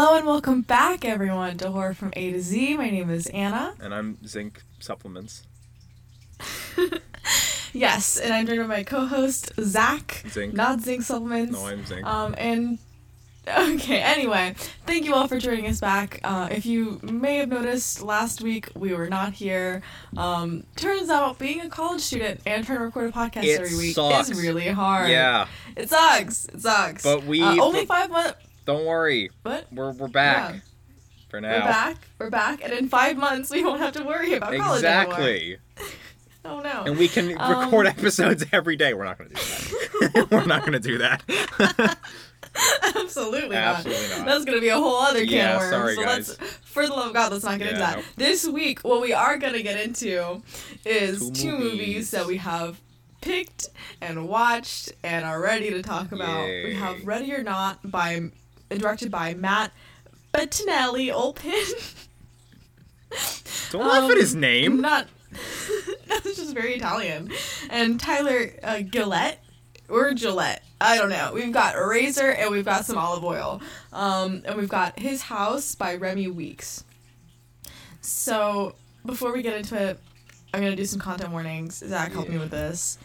Hello and welcome back, everyone, to Horror from A to Z. My name is Anna. And I'm Zinc Supplements. Yes, and I'm joined by my co-host Zach. Zinc. Not Zinc Supplements. No, I'm Zinc. Um, and okay, anyway, thank you all for joining us back. Uh, if you may have noticed, last week we were not here. Um, turns out being a college student and trying to record a podcast It every week sucks. is really hard. yeah, it sucks. It sucks. But we- uh, only five months. Don't worry. What? We're we're back Yeah. for now. We're back. We're back, and in five months we won't have to worry about college anymore. Exactly. Oh no. And we can Um, record episodes every day. We're not going to do that. we're not going to do that. Absolutely not. Absolutely not. That's gonna be a whole other can Yeah, of worms. sorry, so guys. let's, for the love of God, let's not get into that. nope. This week, what we are gonna get into is Two two, movies. movies. that we have picked and watched and are ready to talk about. We have Ready or Not by directed by Matt Bettinelli Olpin. Don't laugh Um, at his name. Not. That's just very Italian. And Tyler uh, Gillette or Gillette. I don't know. We've got a razor and we've got some olive oil. Um, and we've got His House by Remi Weekes. So before we get into it, I'm gonna do some content warnings. Zach helped me with this.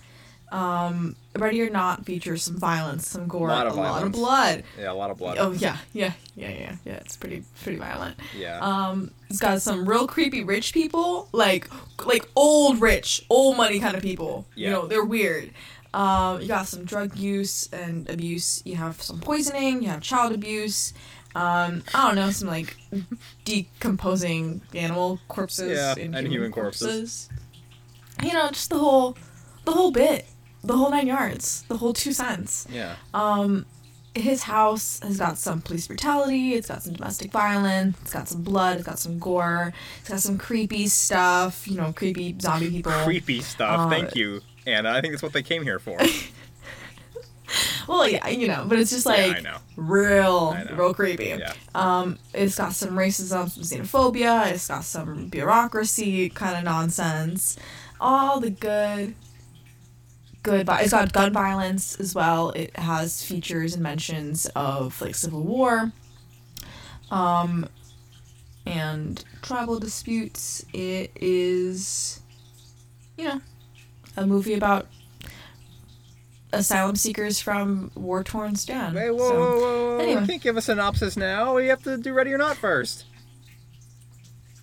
Um, Ready or Not features some violence, some gore, Lot a lot of blood. Yeah, a lot of blood. Oh yeah, yeah, yeah, yeah, yeah. It's pretty, pretty violent. Yeah. Um, it's got some real creepy rich people, like like old rich, old money kind of people. Yeah. You know, they're weird. Um, you got some drug use and abuse. You have some poisoning. You have child abuse. Um, I don't know, some like decomposing animal corpses Yeah, and, human, human corpses. You know, just the whole, the whole bit, the whole nine yards, the whole two cents. yeah. Um, his house has got some police brutality. It's got some domestic violence. It's got some blood. It's got some gore. It's got some creepy stuff. You know, creepy zombie people. Creepy stuff. uh, Thank you, Anna. I think that's what they came here for. Well, yeah, you know, but it's just like know. real, real creepy. Yeah. Um, it's got some racism, some xenophobia. It's got some bureaucracy kind of nonsense. All the good, good. vi- It's got gun violence as well. It has features and mentions of like civil war, um, and tribal disputes. It is, you know, a movie about asylum seekers from war torn Sudan. Hey, whoa, So- whoa, whoa, whoa. anyway. You can't give a synopsis now. You have to do Ready or Not first.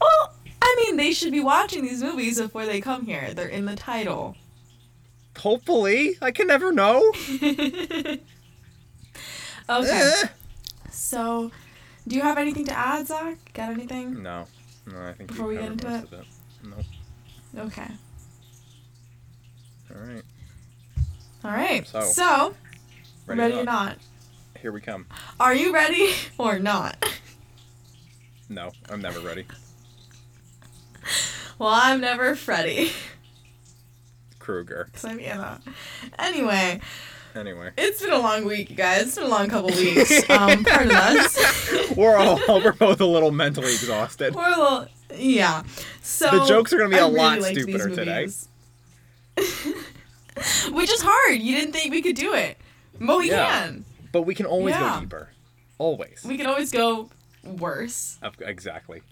Well, I mean, they should be watching these movies before they come here. They're in the title. Hopefully. I can never know. okay. Eh. So, do you have anything to add, Zach? Got anything? No. No, I think Before we get into most of it. Nope. Okay. All right. All right. So, So, Ready, ready, or or not? not? Here we come. Are you ready or not? No, I'm never ready. Well, I'm never Freddy. Krueger. Because I'm Anna. Anyway, Anyway. it's been a long week, you guys. It's been a long couple weeks. Um, pardon us. We're all we're both a little mentally exhausted. We're a little, yeah. So The jokes are gonna be a a lot stupider today. today. Which is hard. You didn't think we could do it, but we Yeah. can. But we can always Yeah. go deeper. Always. We can always go worse. Exactly.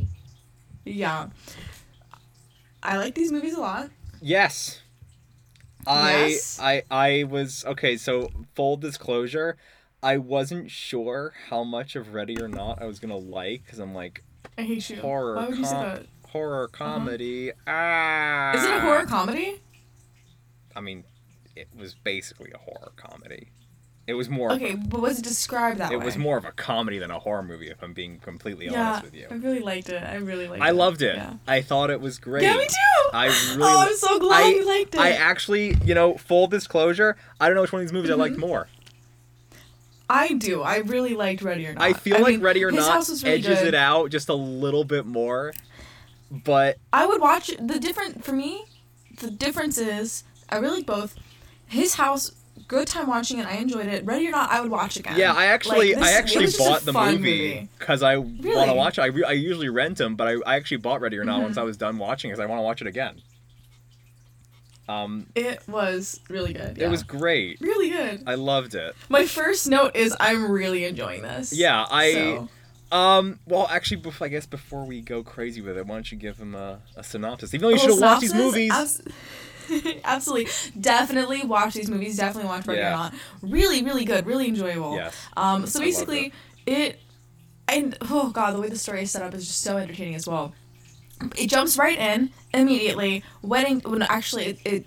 Yeah. I like these movies a lot. Yes. I Yes? I I was okay, so full disclosure, I wasn't sure how much of Ready or Not I was to like cuz I'm like I hate you. horror Why would you say that? horror comedy. Ah. Is it a horror comedy? I mean, it was basically a horror comedy. It was more Okay, but was it described that it way? It was more of a comedy than a horror movie if I'm being completely yeah, honest with you. I really liked it. I really liked it. I loved it. Yeah, I thought it was great. yeah me too. I really oh, I'm so glad I- you liked it. I actually, you know, full disclosure, I don't know which one of these movies I liked Mm-hmm. more. I do. I really liked Ready or Not. I feel like mean, Ready or Not really edges good. it out just a little bit more. But I would watch the different for me. The difference is I really like both. His house, good time watching it. I enjoyed it. Ready or not, I would watch again. yeah, I actually Like, this- I actually was just a bought the movie because I want to watch it. I, re- I usually rent them, but I, I actually bought Ready or Not Mhm. once I was done watching because I want to watch it again. Um, It was really good. it was great. really good. I loved it. My first note is I'm really enjoying this. Yeah, I So, Um. Well, actually, bef- I guess before we go crazy with it, why don't you give him a, a synopsis? Even though you should Little have watched these movies. Abs- Absolutely, definitely watch these movies. Definitely watch Ready Yeah. Not. Really, really good. Really enjoyable. Yes. Um. So I basically, it. And oh god, the way the story is set up is just so entertaining as well. It jumps right in immediately. Wedding. When actually, it, it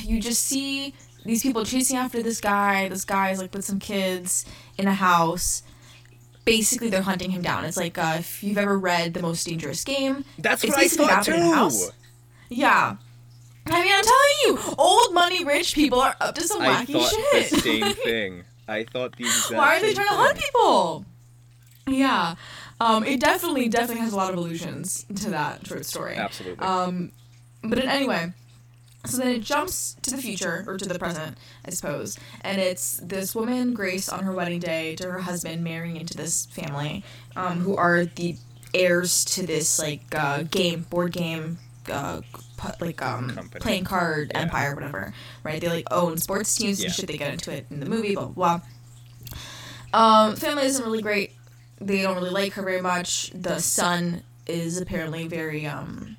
you just see these people chasing after this guy. This guy is like with some kids in a house. Basically, they're hunting him down. It's like uh, if you've ever read The Most Dangerous Game. That's it's what I thought that, in a too. house. Yeah. I mean, I'm telling you, old money rich people are up to some I wacky thought shit. the same thing. I thought the exact. Why are they trying to hunt people? Yeah. Um, it definitely, definitely has a lot of allusions to that short story. Absolutely. Um, but anyway, so then it jumps to the future or to the present, I suppose, and it's this woman Grace on her wedding day to her husband marrying into this family, um, who are the heirs to this like uh, game board game. Uh, like um Company. playing card Yeah. empire whatever right they like own sports teams Yeah. and shit they get into it in the movie blah blah blah um family isn't really great they don't really like her very much the son is apparently very um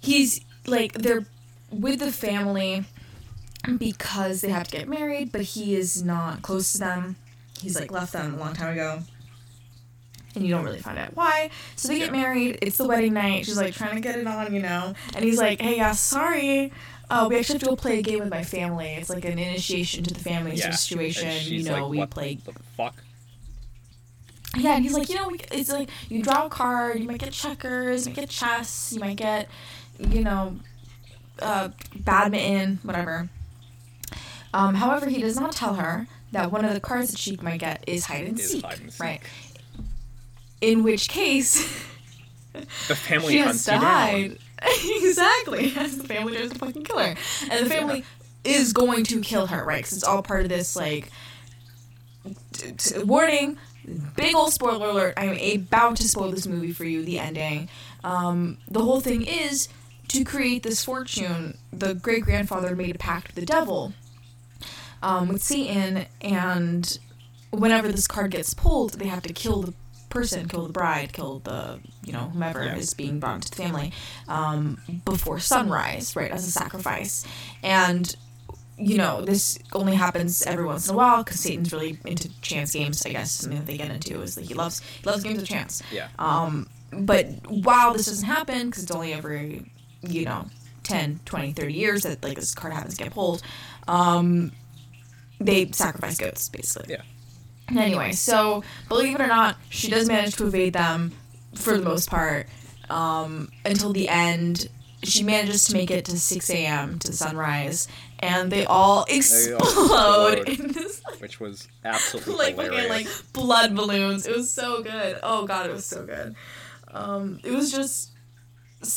he's like they're with the family because they have to get married, but he is not close to them. He's like left them a long time ago. And you don't really find out why. So they get married. It's the wedding night. She's like trying to get it on, you know. And he's like, "Hey, yeah, sorry. Uh, we actually have to go play a game with my family. It's like an initiation to the family yeah. situation. You know, like, we what play the fuck? yeah, and he's like, you know, we- it's like you draw a card, you might get checkers, you might get chess, you might get, you know, uh, badminton, whatever. Um, however, he does not tell her that one of the cards that she might get is hide and seek, hide and seek. right? In which case, The family she hunts has to you exactly, as the family tries to fucking kill her, and the family is going to kill her, right? Because it's all part of this like t- t- warning. Big old spoiler alert! I'm about to spoil this movie for you. The ending. Um, the whole thing is to create this fortune. The great grandfather made a pact with the devil, um, with Satan, and whenever this card gets pulled, they have to kill the person, kill the bride, kill the you know whomever Yeah. is being brought to the family um, before sunrise, right, as a sacrifice, and you know this only happens every once in a while because Satan's really into chance games. I guess something that they get into is that he loves he loves games of chance. Yeah. Um, but while this doesn't happen, because it's only every, you know, 10, 20, 30 years that like this card happens to get pulled, um, they sacrifice goats, basically. Yeah. Anyway, so believe it or not, she does manage to evade them for the most part um, until the end. She manages to make it to 6 a.m. to sunrise, and they all explode, explode. in this like, Which was absolutely like hilarious. like blood balloons. It was so good. Oh god, it was so good. Um, it was just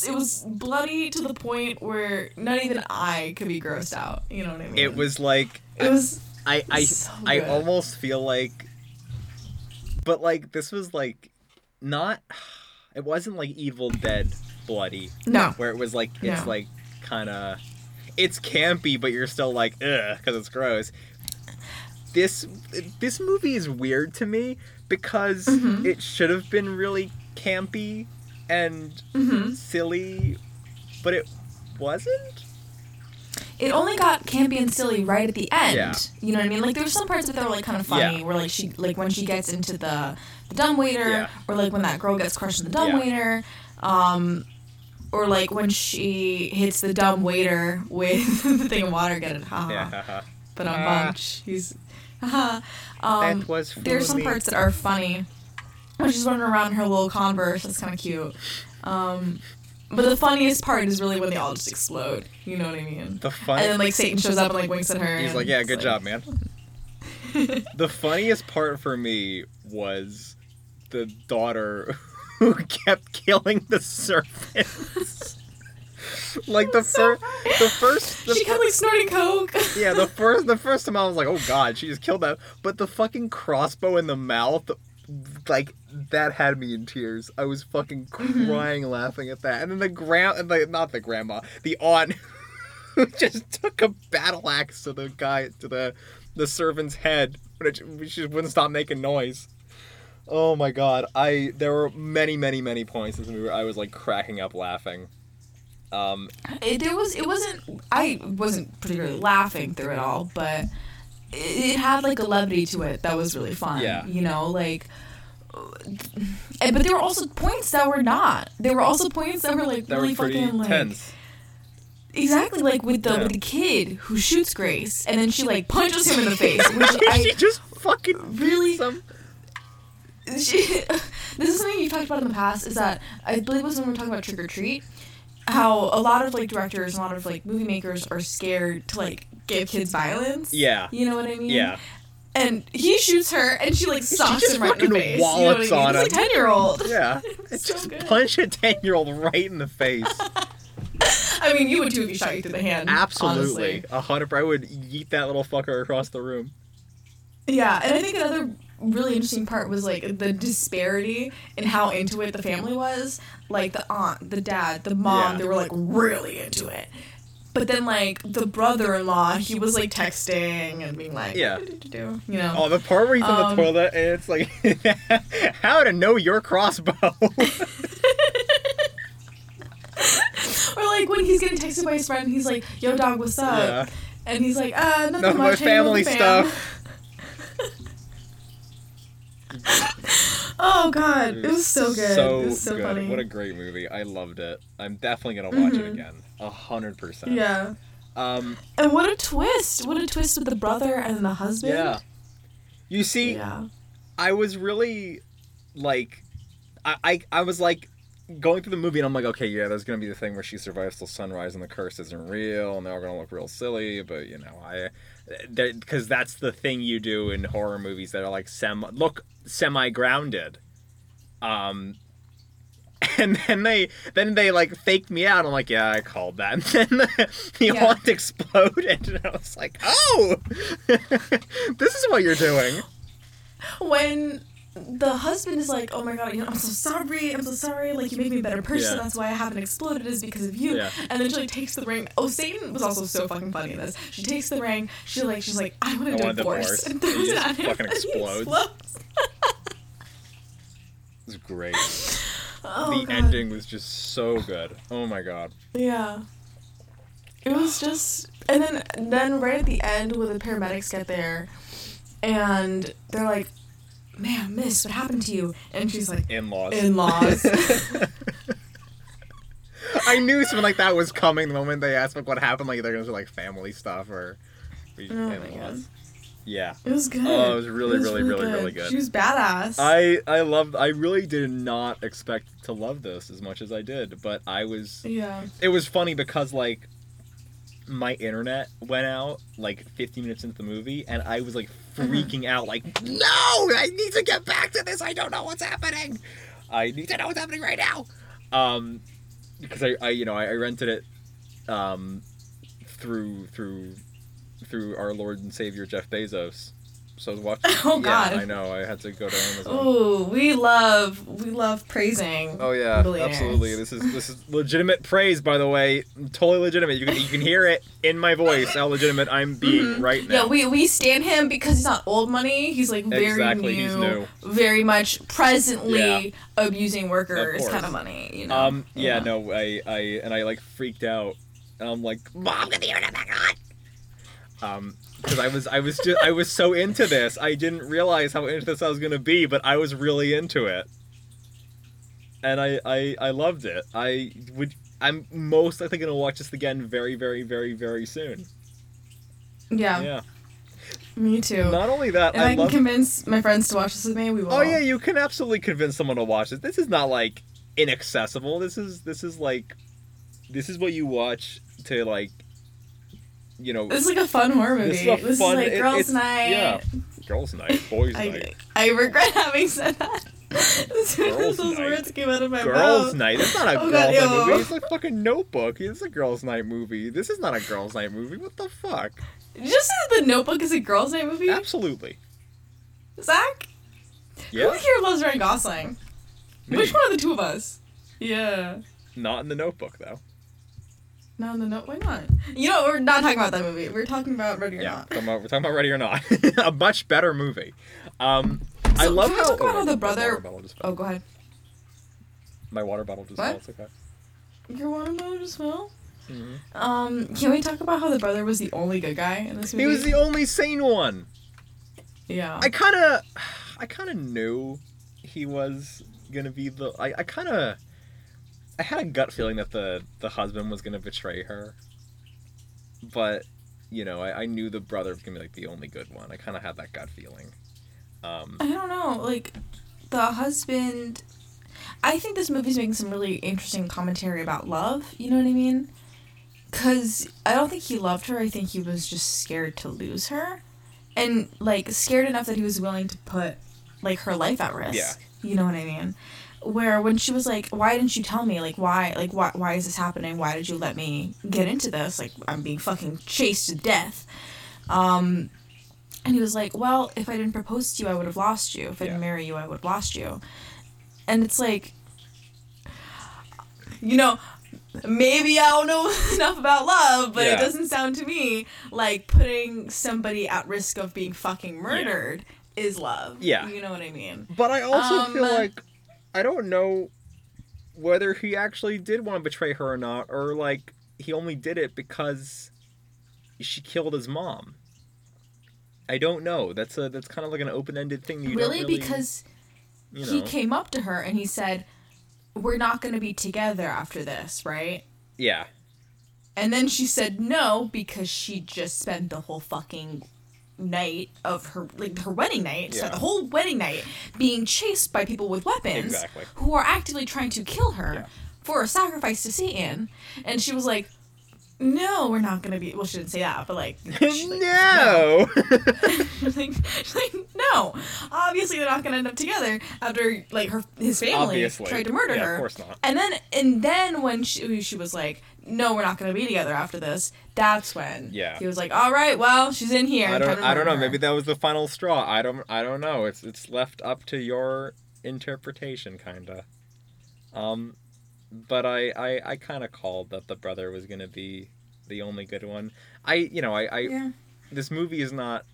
it was bloody to the point where not even I could be grossed out. You know what I mean? it was like It was. I I so I almost feel like but like this was like not it wasn't like Evil Dead bloody No. where it was like it's No. like kind of it's campy but you're still like ugh cuz it's gross. This this movie is weird to me because Mhm. it should have been really campy and hmm silly but it wasn't. It only got campy and silly right at the end. Yeah. You know what I mean? Like there were some parts that were like kind of funny, Yeah. where like she like when she gets into the the dumbwaiter, Yeah. or like when that girl gets crushed in the Yeah. dumbwaiter, um, or like when she hits the dumb waiter with the thing of water. Get it? Ha ha. Yeah. But on Ah. bunch, he's. haha. um, that was there's some parts that are funny. When she's running around in her little Converse, that's kind of cute. Um, but the funniest part is really when they all just explode. You know what I mean? the fun And then like Satan shows up and like winks at her. He's like, yeah, good like- job, man. the funniest part for me was the daughter who kept killing the serpents. like the So first, the first, the she kept like snorting coke. yeah, the first, the first time I was like, oh god, she just killed that. But the fucking crossbow in the mouth, like that had me in tears. I was fucking Mm-hmm. crying laughing at that. And then the grand, the, not the grandma, the aunt, who just took a battle axe to the guy to the the servant's head, but it, she just wouldn't stop making noise. Oh my god. I there were many, many, many points in this movie where I was like cracking up laughing. Um It, there was it wasn't I wasn't particularly laughing through it all, but it, it had like a levity to it that was really fun. Yeah. You know, like but there were also points that were not. There were also points that were like that really fucking like tense. exactly like with the Yeah. with the kid who shoots Grace and then she like punches him in the face, which she I just fucking really- him. she, this is something you've talked about in the past. Is that I believe it was when we were talking about Trick or Treat, how a lot of like directors, a lot of like movie makers are scared to like give kids violence. Yeah. You know what I mean? Yeah. And he shoots her, and she like socks just him right in the fucking face. You know what I wallops mean? on He's like him. ten year old. Yeah. It's just good. punch a ten year old right in the face. I mean, you would too if you shot you through the hand. Absolutely. A hundred I would yeet that little fucker across the room. Yeah, and I think another really interesting part was like the disparity in how into it the family was. Like the aunt, the dad, the mom, Yeah. they were like really into it. But then like the brother-in-law, he was like texting and being like, Yeah. You know. Oh, the part where he's in Um, the toilet and it's like, how to know your crossbow? Or like when he's getting texted by his friend, he's like, "Yo, dog, what's up?" yeah. And he's like, Ah, nothing Nothing much. with family fam." oh God, it was so good. So, it was so good. funny. What a great movie. I loved it. I'm definitely gonna watch it Mhm. again. A hundred percent. yeah. Um. And what a twist! What a twist with the brother and the husband. Yeah. You see, Yeah. I was really like, I, I I was like going through the movie and I'm like, okay, yeah, there's gonna be the thing where she survives till sunrise and the curse isn't real and they're all gonna look real silly, but you know, I because that's the thing you do in horror movies that are like sem look semi grounded. Um. And then they then they like faked me out. I'm like, yeah, I called that. And then the, the Yeah. exploded, and I was like, oh, this is what you're doing. When the husband is like, "Oh my God, you know, I'm so sorry. I'm so sorry. Like you made me a better person. Yeah. That's why I haven't exploded. Is because of you." Yeah. And then she like takes the ring. Oh, Satan was also so fucking funny in this. She takes the ring. She like she's like, "I want I a want a divorce," and throws He it just at him. fucking explodes. explodes. It great. Oh, the God. ending was just so good. Oh my god. Yeah. It was just and then then right at the end when the paramedics get there and they're like, Man, miss, what happened to you? And she's like, In laws. In laws. I knew something like that was coming the moment they asked like what happened. Like they're gonna say like family stuff or Oh my in-laws. Yeah. It was good. Oh, it was really, really, really, really good. She was badass. I I loved. I really did not expect to love this as much as I did, but I was. yeah. It was funny because like my internet went out like 15 minutes into the movie, and I was like Mm-hmm. freaking out, like, no, I need to get back to this. I don't know what's happening. I need to know what's happening right now. Um, because I, I you know, I, I rented it, um, through through through our Lord and Savior Jeff Bezos. So I was watching. Oh, God. Yeah, I know. I had to go to Amazon. Ooh, we love we love praising. Oh yeah, absolutely. This is this is legitimate praise, by the way. Totally legitimate. You can you can hear it in my voice how legitimate I'm being right now. Mm-hmm. Yeah, we we stand him because he's not old money. He's like very Exactly, new, new. very much presently Yeah. abusing workers course. kind of money. You know. um yeah, no, I I and I like freaked out. And I'm like, Mom, get the internet back on. Um, because I was I was just I was so into this. I didn't realize how into this I was gonna be, but I was really into it. And I I I loved it. I would. I'm most I think gonna watch this again very very very very soon. Yeah, Yeah. me too. Not only that, and I, I, can convince my friends to watch this with me. We will. oh yeah, you can absolutely convince someone to watch this. This is not like inaccessible. This is this is like, this is what you watch to like, you know, This is like a fun horror movie. This is a fun- like girls' it's- night. yeah. girls' night, boys' I, night, I regret having said that. as soon as Girls' those night. words came out of my girls' mouth. night. It's not a Oh, girls' God, night movie. It's a fucking Notebook. It's a girls' night movie. This is not a girls' night movie. What the fuck? Just say the Notebook is a girls' night movie? Absolutely. Zach, Yeah. who here loves Ryan Gosling? Me. Which one of the two of us? Yeah. Not in the Notebook though. No, no, no. Why not? You know, we're not talking about that movie. We're talking about Ready or Yeah, Not. talking about- we're talking about Ready or Not, a much better movie. Um, I love how. talk about oh, the brother- just. Oh, go ahead. My water bottle just What? fell. It's okay. Your water bottle just fell. Mhm. Um, can we talk about how the brother was the only good guy in this movie? He was the only sane one. yeah. I kind of, I kind of knew he was gonna be the. I, I kind of, I had a gut feeling that the the husband was gonna betray her, but you know, I, I knew the brother was gonna be like the only good one. I kind of had that gut feeling. Um, I don't know, like the husband. I think this movie's making some really interesting commentary about love. You know what I mean? Because I don't think he loved her. I think he was just scared to lose her, and like scared enough that he was willing to put like her life at risk. Yeah. You know what I mean? Where when she was like, "Why didn't you tell me? Like, why? Like, why? Why is this happening? Why did you let me get into this? Like, I'm being fucking chased to death." Um, and he was like, "Well, if I didn't propose to you, I would have lost you. If I didn't Yeah. marry you, I would have lost you." And it's like, you know, maybe I don't know enough about love, but Yeah. it doesn't sound to me like putting somebody at risk of being fucking murdered is love. Yeah. you know what I mean. But I also Um, feel like I don't know whether he actually did want to betray her or not, or like he only did it because she killed his mom. I don't know. That's a that's kind of like an open ended thing. You really? really because you he came up to her and he said, "We're not going to be together after this, right?" yeah, And then she said no because she just spent the whole fucking night of her like her wedding night, Yeah. the whole wedding night being chased by people with weapons Exactly. who are actively trying to kill her Yeah. for a sacrifice to Satan. And she was like, "No, we're not gonna be." Well, she didn't say that, but like, like, no. She's like, like, no. Obviously, they're not gonna end up together after like her his family Obviously. tried to murder Yeah, of her. course not. And then and then when she she was like, no, we're not gonna be together after this. That's when Yeah. he was like, all right, well, she's in here. I don't. I don't know. her. Maybe that was the final straw. I don't. I don't know. It's it's left up to your interpretation, kinda. Um, but I I, I kind of called that the brother was gonna be the only good one. I you know I I Yeah. this movie is not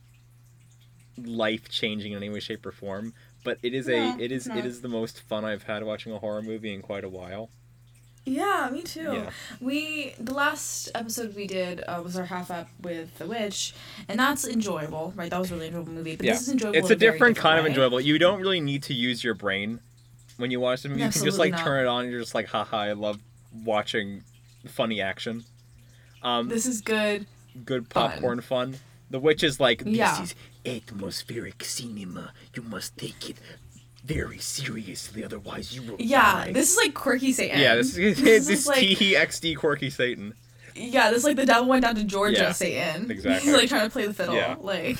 life changing in any way, shape, or form. But it is No, a it is no. it is the most fun I've had watching a horror movie in quite a while. Yeah, me too. Yeah. We the last episode we did uh, was our half up with the witch, and that's enjoyable, right? That was a really enjoyable movie. But Yeah. this is enjoyable. It's a different, very kind of enjoyable. You don't really need to use your brain when you watch them. You can just like not. turn it on. and You're just like, haha, I love watching funny action. Um, This is good. good popcorn fun. The witch is like, this Yeah. is atmospheric cinema. You must take it very seriously, otherwise you will Yeah, die. this is like quirky Satan. yeah, this is This this, is like- TXD quirky Satan. Yeah, this is like the devil went down to Georgia, Yeah, Satan. exactly. He's like trying to play the fiddle. Yeah. Like,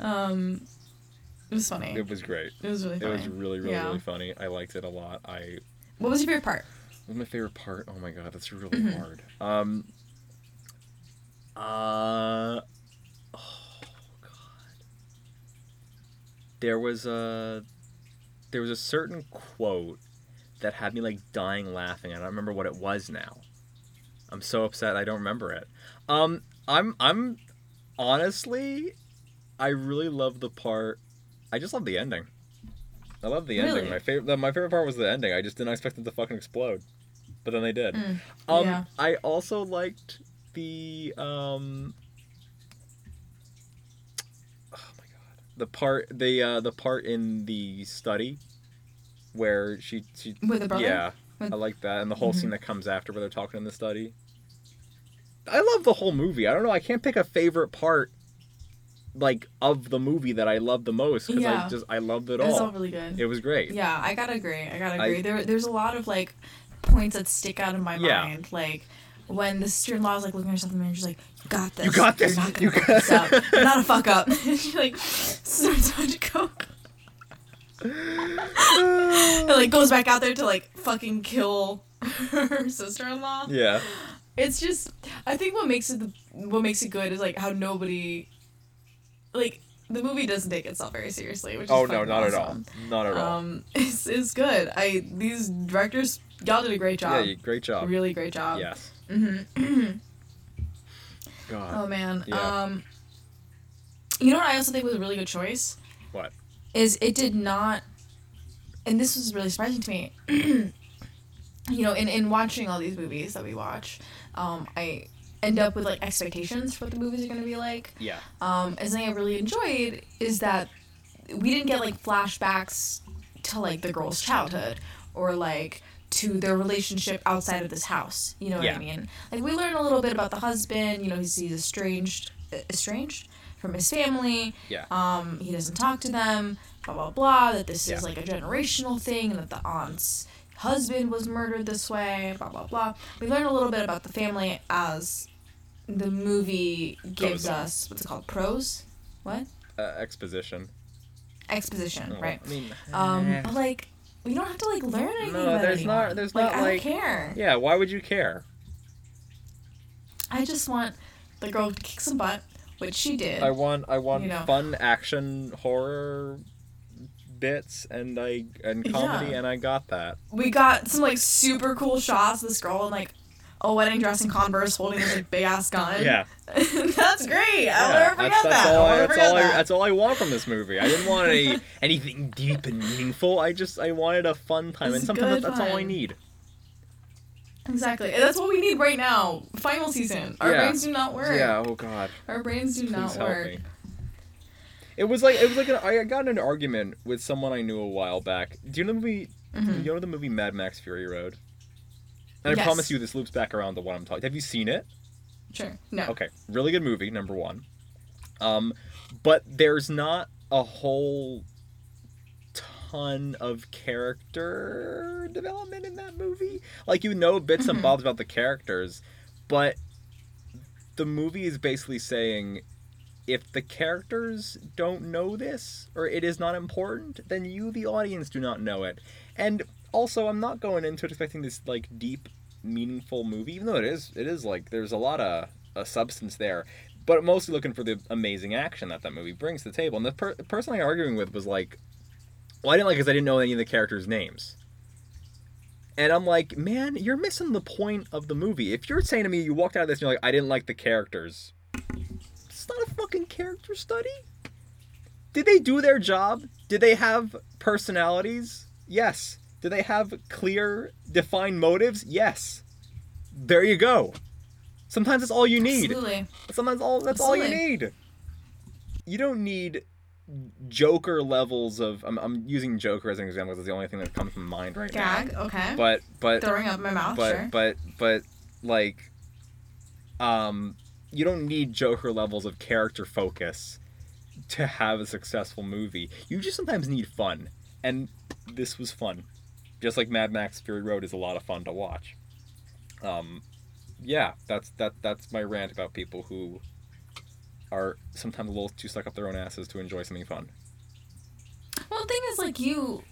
um, it was funny. It was great. It was really It was really, really, Yeah. really funny. I liked it a lot. I What was your favorite part? What's my favorite part? Oh my god, that's really Mm-hmm. hard. Um. Uh. Oh god. There was a. There was a certain quote that had me like dying laughing. I don't remember what it was now. I'm so upset. I don't remember it. Um. I'm. I'm. Honestly, I really love the part. I just love the ending. I love the ending. My favorite. My favorite part was the ending. I just didn't expect them to fucking explode, but then they did. Mm, Um, yeah. I also liked the um. Oh my god, the part the uh the part in the study, where she she With the brother? yeah With- I like that and the whole Mhm. scene that comes after where they're talking in the study. I love the whole movie. I don't know. I can't pick a favorite part, like of the movie that I love the most because Yeah. I just I loved it all. It was all. all really good. It was great. Yeah, I gotta agree. I gotta I- agree. there, there's a lot of like points that stick out in my Yeah. mind. Like when the sister-in-law is like looking at herself in the mirror, she's like, "You got this. You got this. You're not gonna You got- this up. You're not a fuck up." and she like starts on to coke. and like goes back out there to like fucking kill her sister-in-law. yeah. It's just I think what makes it the, what makes it good is like how nobody like the movie doesn't take itself very seriously, which is Oh no, not at all. Not at all. Um, it's, it's good. I these directors y'all did a great job. you- great job. Really great job. Yes. hmm God. Oh man. Yeah. Um, you know what I also think was a really good choice. What? is it did not, and this was really surprising to me. you know, in in watching all these movies that we watch, um, I end up with like expectations for what the movies are gonna be like. Yeah. Um, and something I really enjoyed is that we didn't get like flashbacks to like the girl's childhood or like to their relationship outside of this house. You know what Yeah. I mean? Like we learn a little bit about the husband. You know, he's, he's estranged, estranged from his family. Yeah. Um, he doesn't talk to them. Blah blah blah. That this Yeah. is like a generational thing, and that the aunt's husband was murdered this way. Blah blah blah. We learn a little bit about the family as the movie gives us what's it called prose what Uh, exposition. exposition Well, right I mean, um eh. but like we don't have to like learn anything No, about there's anyone. not- there's like, not, I like- don't care yeah. Why would you care? I just want the girl to kick some butt which she did I want I want You know. fun action horror bits and I and comedy Yeah. and I got that. we got some like super cool shots this girl in like a wedding dress and converse holding this like big ass gun Yeah. that's great i'll Yeah, never forget that's, that's that all never that's all I that. that's all I want from this movie. I didn't want any anything deep and meaningful. I just I wanted a fun time and sometimes that's all I need. exactly and that's what we need right now final season our Yeah. brains do not work Yeah, oh god. our brains do Please not help work me. It was like it was like an, I got in an argument with someone I knew a while back. Do you know the movie? Mhm. You know the movie Mad Max Fury Road? And I Yes. promise you, this loops back around to what I'm talking. Have you seen it? sure no Okay, really good movie. Number one. Um, but there's not a whole ton of character development in that movie. Like you know bits and Mhm. bobs about the characters, but the movie is basically saying if the characters don't know this or it is not important, then you, the audience, do not know it. And also, I'm not going into it expecting this like deep, meaningful movie, even though it is. It is like there's a lot of a substance there, but mostly looking for the amazing action that that movie brings to the table. And the, per- person I arguing with was like, "Well, I didn't like because I didn't know any of the characters' names." And I'm like, man, you're missing the point of the movie. If you're saying to me, you walked out of this and you're like, I didn't like the characters, it's not a fucking character study. Did they do their job? Did they have personalities? Yes. Did they have clear, defined motives? Yes. There you go. Sometimes that's all you need. Absolutely. Sometimes all that's all you Absolutely. need. You don't need Joker levels of. I'm, I'm using Joker as an example because it's the only thing that comes to mind right now. Gag. Okay. But but Throwing up my mouth. but sure. but but like um you don't need joker levels of character focus to have a successful movie you just sometimes need fun and this was fun just like mad max fury road is a lot of fun to watch um yeah that's that that's my rant about people who are sometimes a little too stuck up their own asses to enjoy something fun Well, the thing is, like, you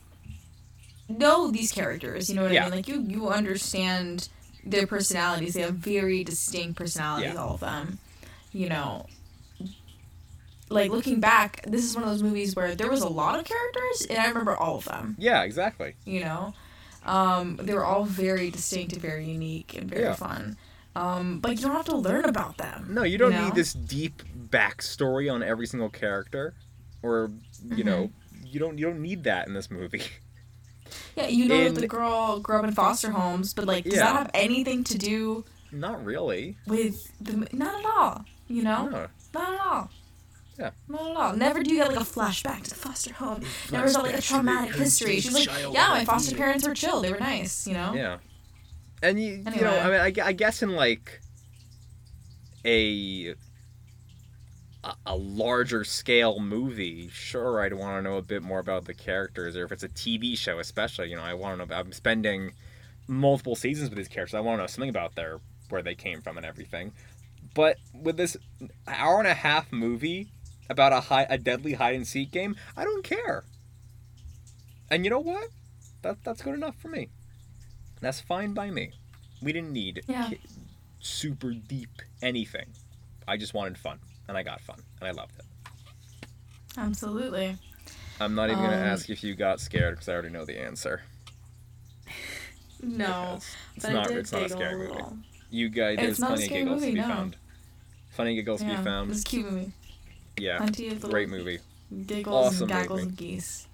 know these characters. You know what Yeah. I mean? Like, you you understand their personalities. They have very distinct personalities, Yeah. all of them. You know, like looking back, this is one of those movies where there was a lot of characters, and I remember all of them. yeah exactly You know, um, they were all very distinct and very unique and very Yeah. fun. Um, but you don't have to learn about them. No, you don't know? need this deep backstory on every single character, or you Mm-hmm. know, you don't you don't need that in this movie. Yeah, you know the girl grew up in foster homes, but like, does Yeah. that have anything to do Not really. with the not at all you know No. not at all Yeah. not at all never do you get like a flashback to the foster home never is that like a traumatic history she's like yeah my foster parents were chill they were nice you know Yeah. And you, you know, I mean, I, I guess in like a a- a larger scale movie, sure, I'd want to know a bit more about the characters, or if it's a TV show, especially, you know, I want to know. I'm spending multiple seasons with these characters. I want to know something about their where they came from and everything. But with this hour and a half movie about a high, a deadly hide and seek game, I don't care. And you know what? That that's good enough for me. That's fine by me. We didn't need Yeah. ki- super deep anything. I just wanted fun, and I got fun, and I loved it. absolutely I'm not even gonna Um, ask if you got scared because I already know the answer. no Because It's but not. did It's not a scary movie. You guys, It's there's plenty of giggles movie, to be no. found. Funny giggles to be found. it's a cute movie Yeah, plenty of great movie. giggles Awesome and gaggles and geese.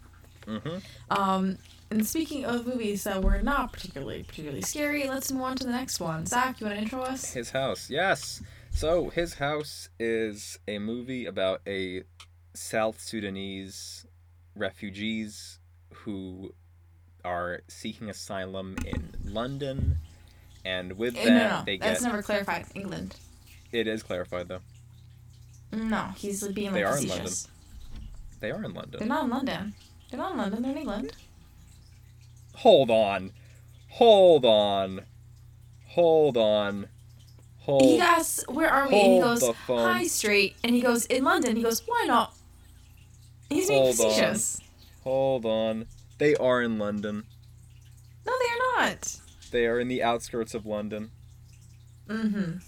hmm Um, and speaking of movies that were not particularly particularly scary, let's move on to the next one. Zach, you want to intro us? His House, yes. So, His House is a movie about a South Sudanese refugees who are seeking asylum in London, and with Eh, that, no, no, they that's get. That's never clarified. England. It is clarified though. No, he's being They like are in facetious. They are in London. They're not in London. They're not in London. They're in England. Hold on, hold on, hold on, hold. He asks, "Where are we?" And he goes, "High Street." And he goes, "In London." He goes, "Why not?" He's being Hold on. facetious. Hold on. They are in London. No, they are not. They are in the outskirts of London. Mm-hmm.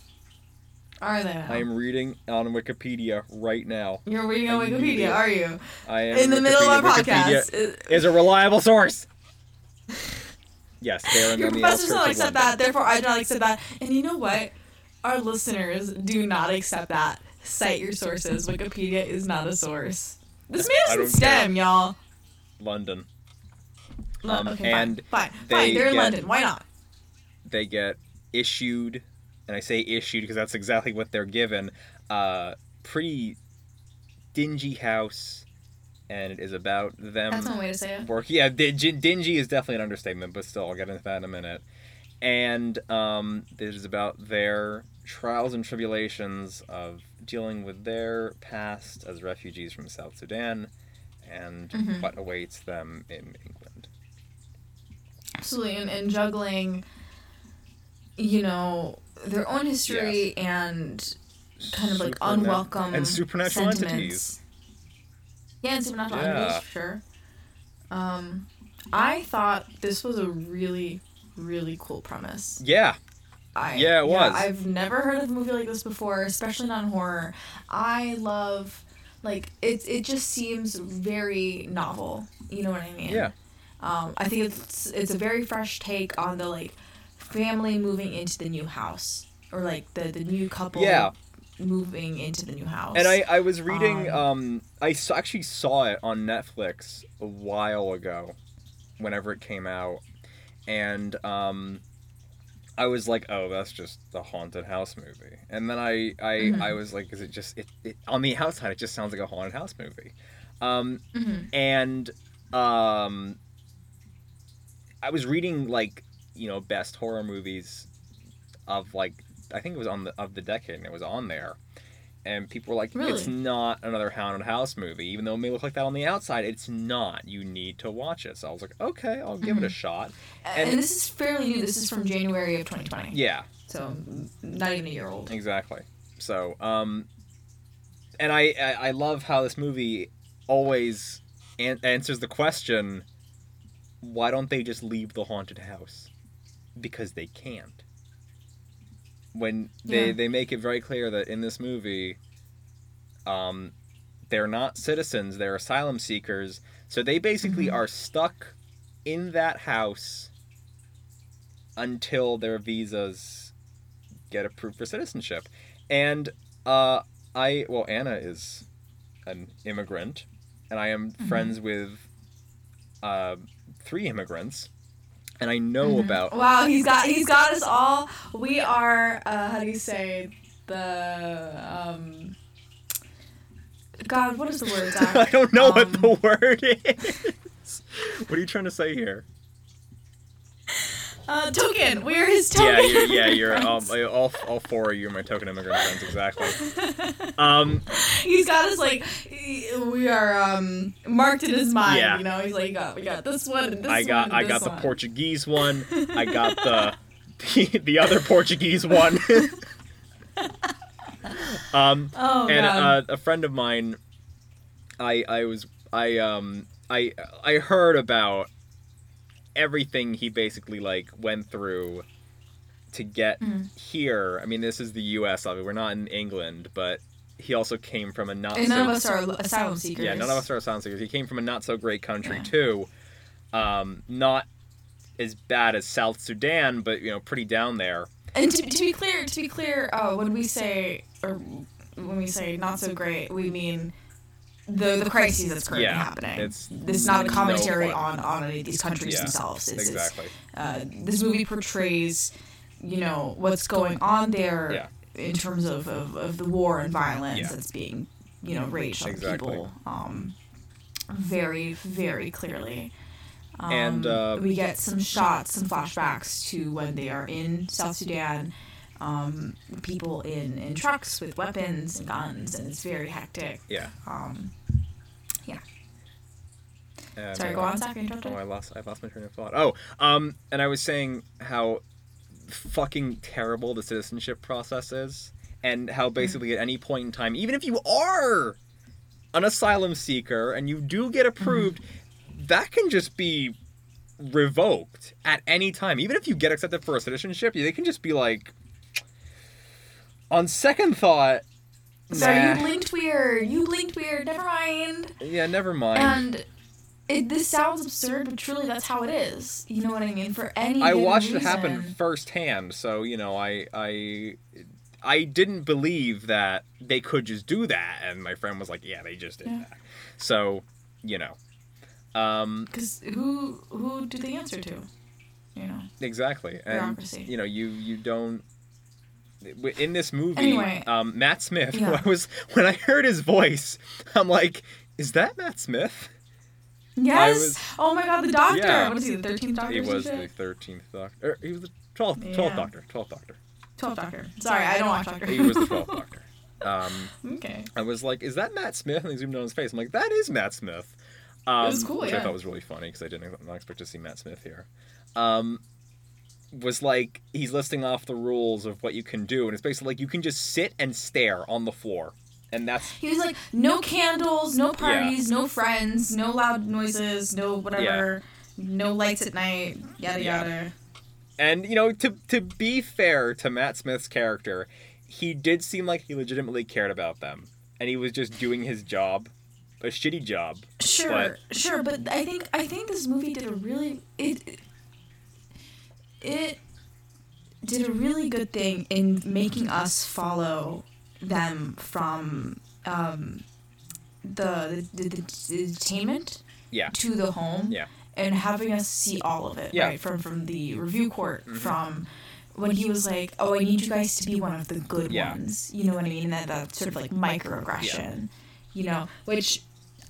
Are they? I am reading on Wikipedia right now. You're reading on Wikipedia, are you? I am In the middle of our Wikipedia- podcast. Wikipedia is a reliable source. Yes, they are in Your the professor does outskirts not of accept that, therefore I do not accept that. And you know what? Our listeners do not accept that. Cite your sources. Wikipedia is not a source. This I man is don't care. STEM, y'all. London. Lo- Um, okay, and fine, fine, fine. They're in get- London. Why not? They get issued, and I say issued because that's exactly what they're given. Uh, pretty dingy house, and it is about them. That's one way to say it. work. Yeah, dingy, dingy is definitely an understatement, but still, I'll get into that in a minute. And um, it is about their trials and tribulations of dealing with their past as refugees from South Sudan and Mhm. what awaits them in England. Absolutely, and, and juggling, you know, their own history and kind of like Superna- unwelcome and supernatural sentiments. entities. Yeah, and supernatural Yeah. entities for sure. Um, I thought this was a really, really cool premise. Yeah, I, Yeah, it was. I've never heard of a movie like this before, especially not horror. I love, like, it. It just seems very novel. You know what I mean? yeah, Um, I think it's it's a very fresh take on the like family moving into the new house or like the the new couple Yeah. moving into the new house. and I, I was reading Um, um, I actually saw it on Netflix a while ago whenever it came out and um, I was like oh that's just a haunted house movie and then I I, Mhm. I was like is it just it, it on the outside it just sounds like a haunted house movie um, Mhm. and um, I was reading like you know best horror movies of like I think it was on the of the decade and it was on there, and people were like, it's not another Hound haunted house movie, even though it may look like that on the outside. It's not. You need to watch it. So I was like, okay, I'll give it a Mhm. shot. and, and- this is fairly new. This is from January of 2020. Yeah, So not even a year old. exactly. So um, and I I, I love how this movie always an- answers the question, why don't they just leave the haunted house? Because they can't. When they, Yeah. they make it very clear that in this movie, um, they're not citizens, they're asylum seekers. So they basically Mhm. are stuck in that house until their visas get approved for citizenship. And uh, I, well, Anna is an immigrant, and I am Mhm. friends with uh, three immigrants, and I know Mhm. about. Wow, he's got he's got us all. We are uh, how do you say the um. God, what is the word? Zach? I don't know what Um, the word is. What are you trying to say here? Uh, token. We're token. Yeah, you're, yeah, you're um, all all four of you are my token immigrant friends, exactly. Um, he's got us like we are um marked in his mind. Yeah. You know, he's like, we got, we got this one. And this I got one, I and got this the one. Portuguese one. I got the the, the other Portuguese one. um, Oh and god. uh, a friend of mine, I I was I um I I heard about everything he basically like went through to get Mhm. here. I mean, this is the U.S. Obviously, we're not in England, but he also came from a not and so none of us are asylum seekers. yeah, none of us are asylum seekers. He came from a not so great country Yeah. too. Um, not as bad as South Sudan, but you know, pretty down there. And to, to be clear, to be clear, uh, when we say or when we say not so great, we mean the the crises that's currently Yeah, happening. it's this is not a commentary fun. on on any of these countries Yeah, themselves. It's, it's, uh, this movie portrays, you know, what's going on there Yeah. in terms of, of, of the war and violence Yeah. that's being, you know, raged on Exactly. people. Um, very, very clearly. Um, And, uh, we get some shots, some flashbacks to when they are in South Sudan. Um, people in, in trucks with weapons and guns, and it's very hectic. Yeah. Um, yeah. And, Sorry, uh, go on, Zach. Oh, I lost. I lost my train of thought. Oh, um, and I was saying how fucking terrible the citizenship process is, and how basically at any point in time, even if you are an asylum seeker and you do get approved, that can just be revoked at any time. Even if you get accepted for a citizenship, they can just be like, on second thought. Sorry, nah, you blinked weird. You blinked weird. Never mind. Yeah, never mind. And it, this sounds absurd, but truly that's how it is. You know what I mean? For any I watched it happen reason- firsthand, so you know, I I I didn't believe that they could just do that, and my friend was like, "Yeah, they just did Yeah. that." So, you know, um, Because who who do they answer to? You know. exactly, and Bureaucracy. you know, you you don't. In this movie, Anyway. um, Matt Smith. Yeah. I was when I heard his voice, I'm like, "Is that Matt Smith?" Yes. was- oh my God, the doctor. Yeah. What is he? The thirteenth doctor? He was the thirteenth doctor. Er, he was the twelfth, Yeah. doctor. Twelfth doctor. Twelfth doctor. Sorry, I don't watch Doctor. He was the twelfth doctor. Um, okay. I was like, "Is that Matt Smith?" And he zoomed on his face. I'm like, "That is Matt Smith." Um, was cool, which I yeah. thought was really funny because I didn't not expect to see Matt Smith here. Um, was like he's listing off the rules of what you can do, and it's basically like you can just sit and stare on the floor, and that's He was like, no candles, no parties, no friends, no loud noises, no whatever, no lights at night, yada Yeah. yada. and you know to to be fair to Matt Smith's character, he did seem like he legitimately cared about them, and he was just doing his job, a shitty job. Sure, sure, but I think I think this movie did a really it it did a really good thing in making us follow them from um, the, the, the, the detainment Yeah, to the home yeah, and having us see all of it Yeah. right from from the review court Mhm. from when he was like oh i need you guys to be one of the good ones. You know what i mean? And that, that sort of like microaggression you know which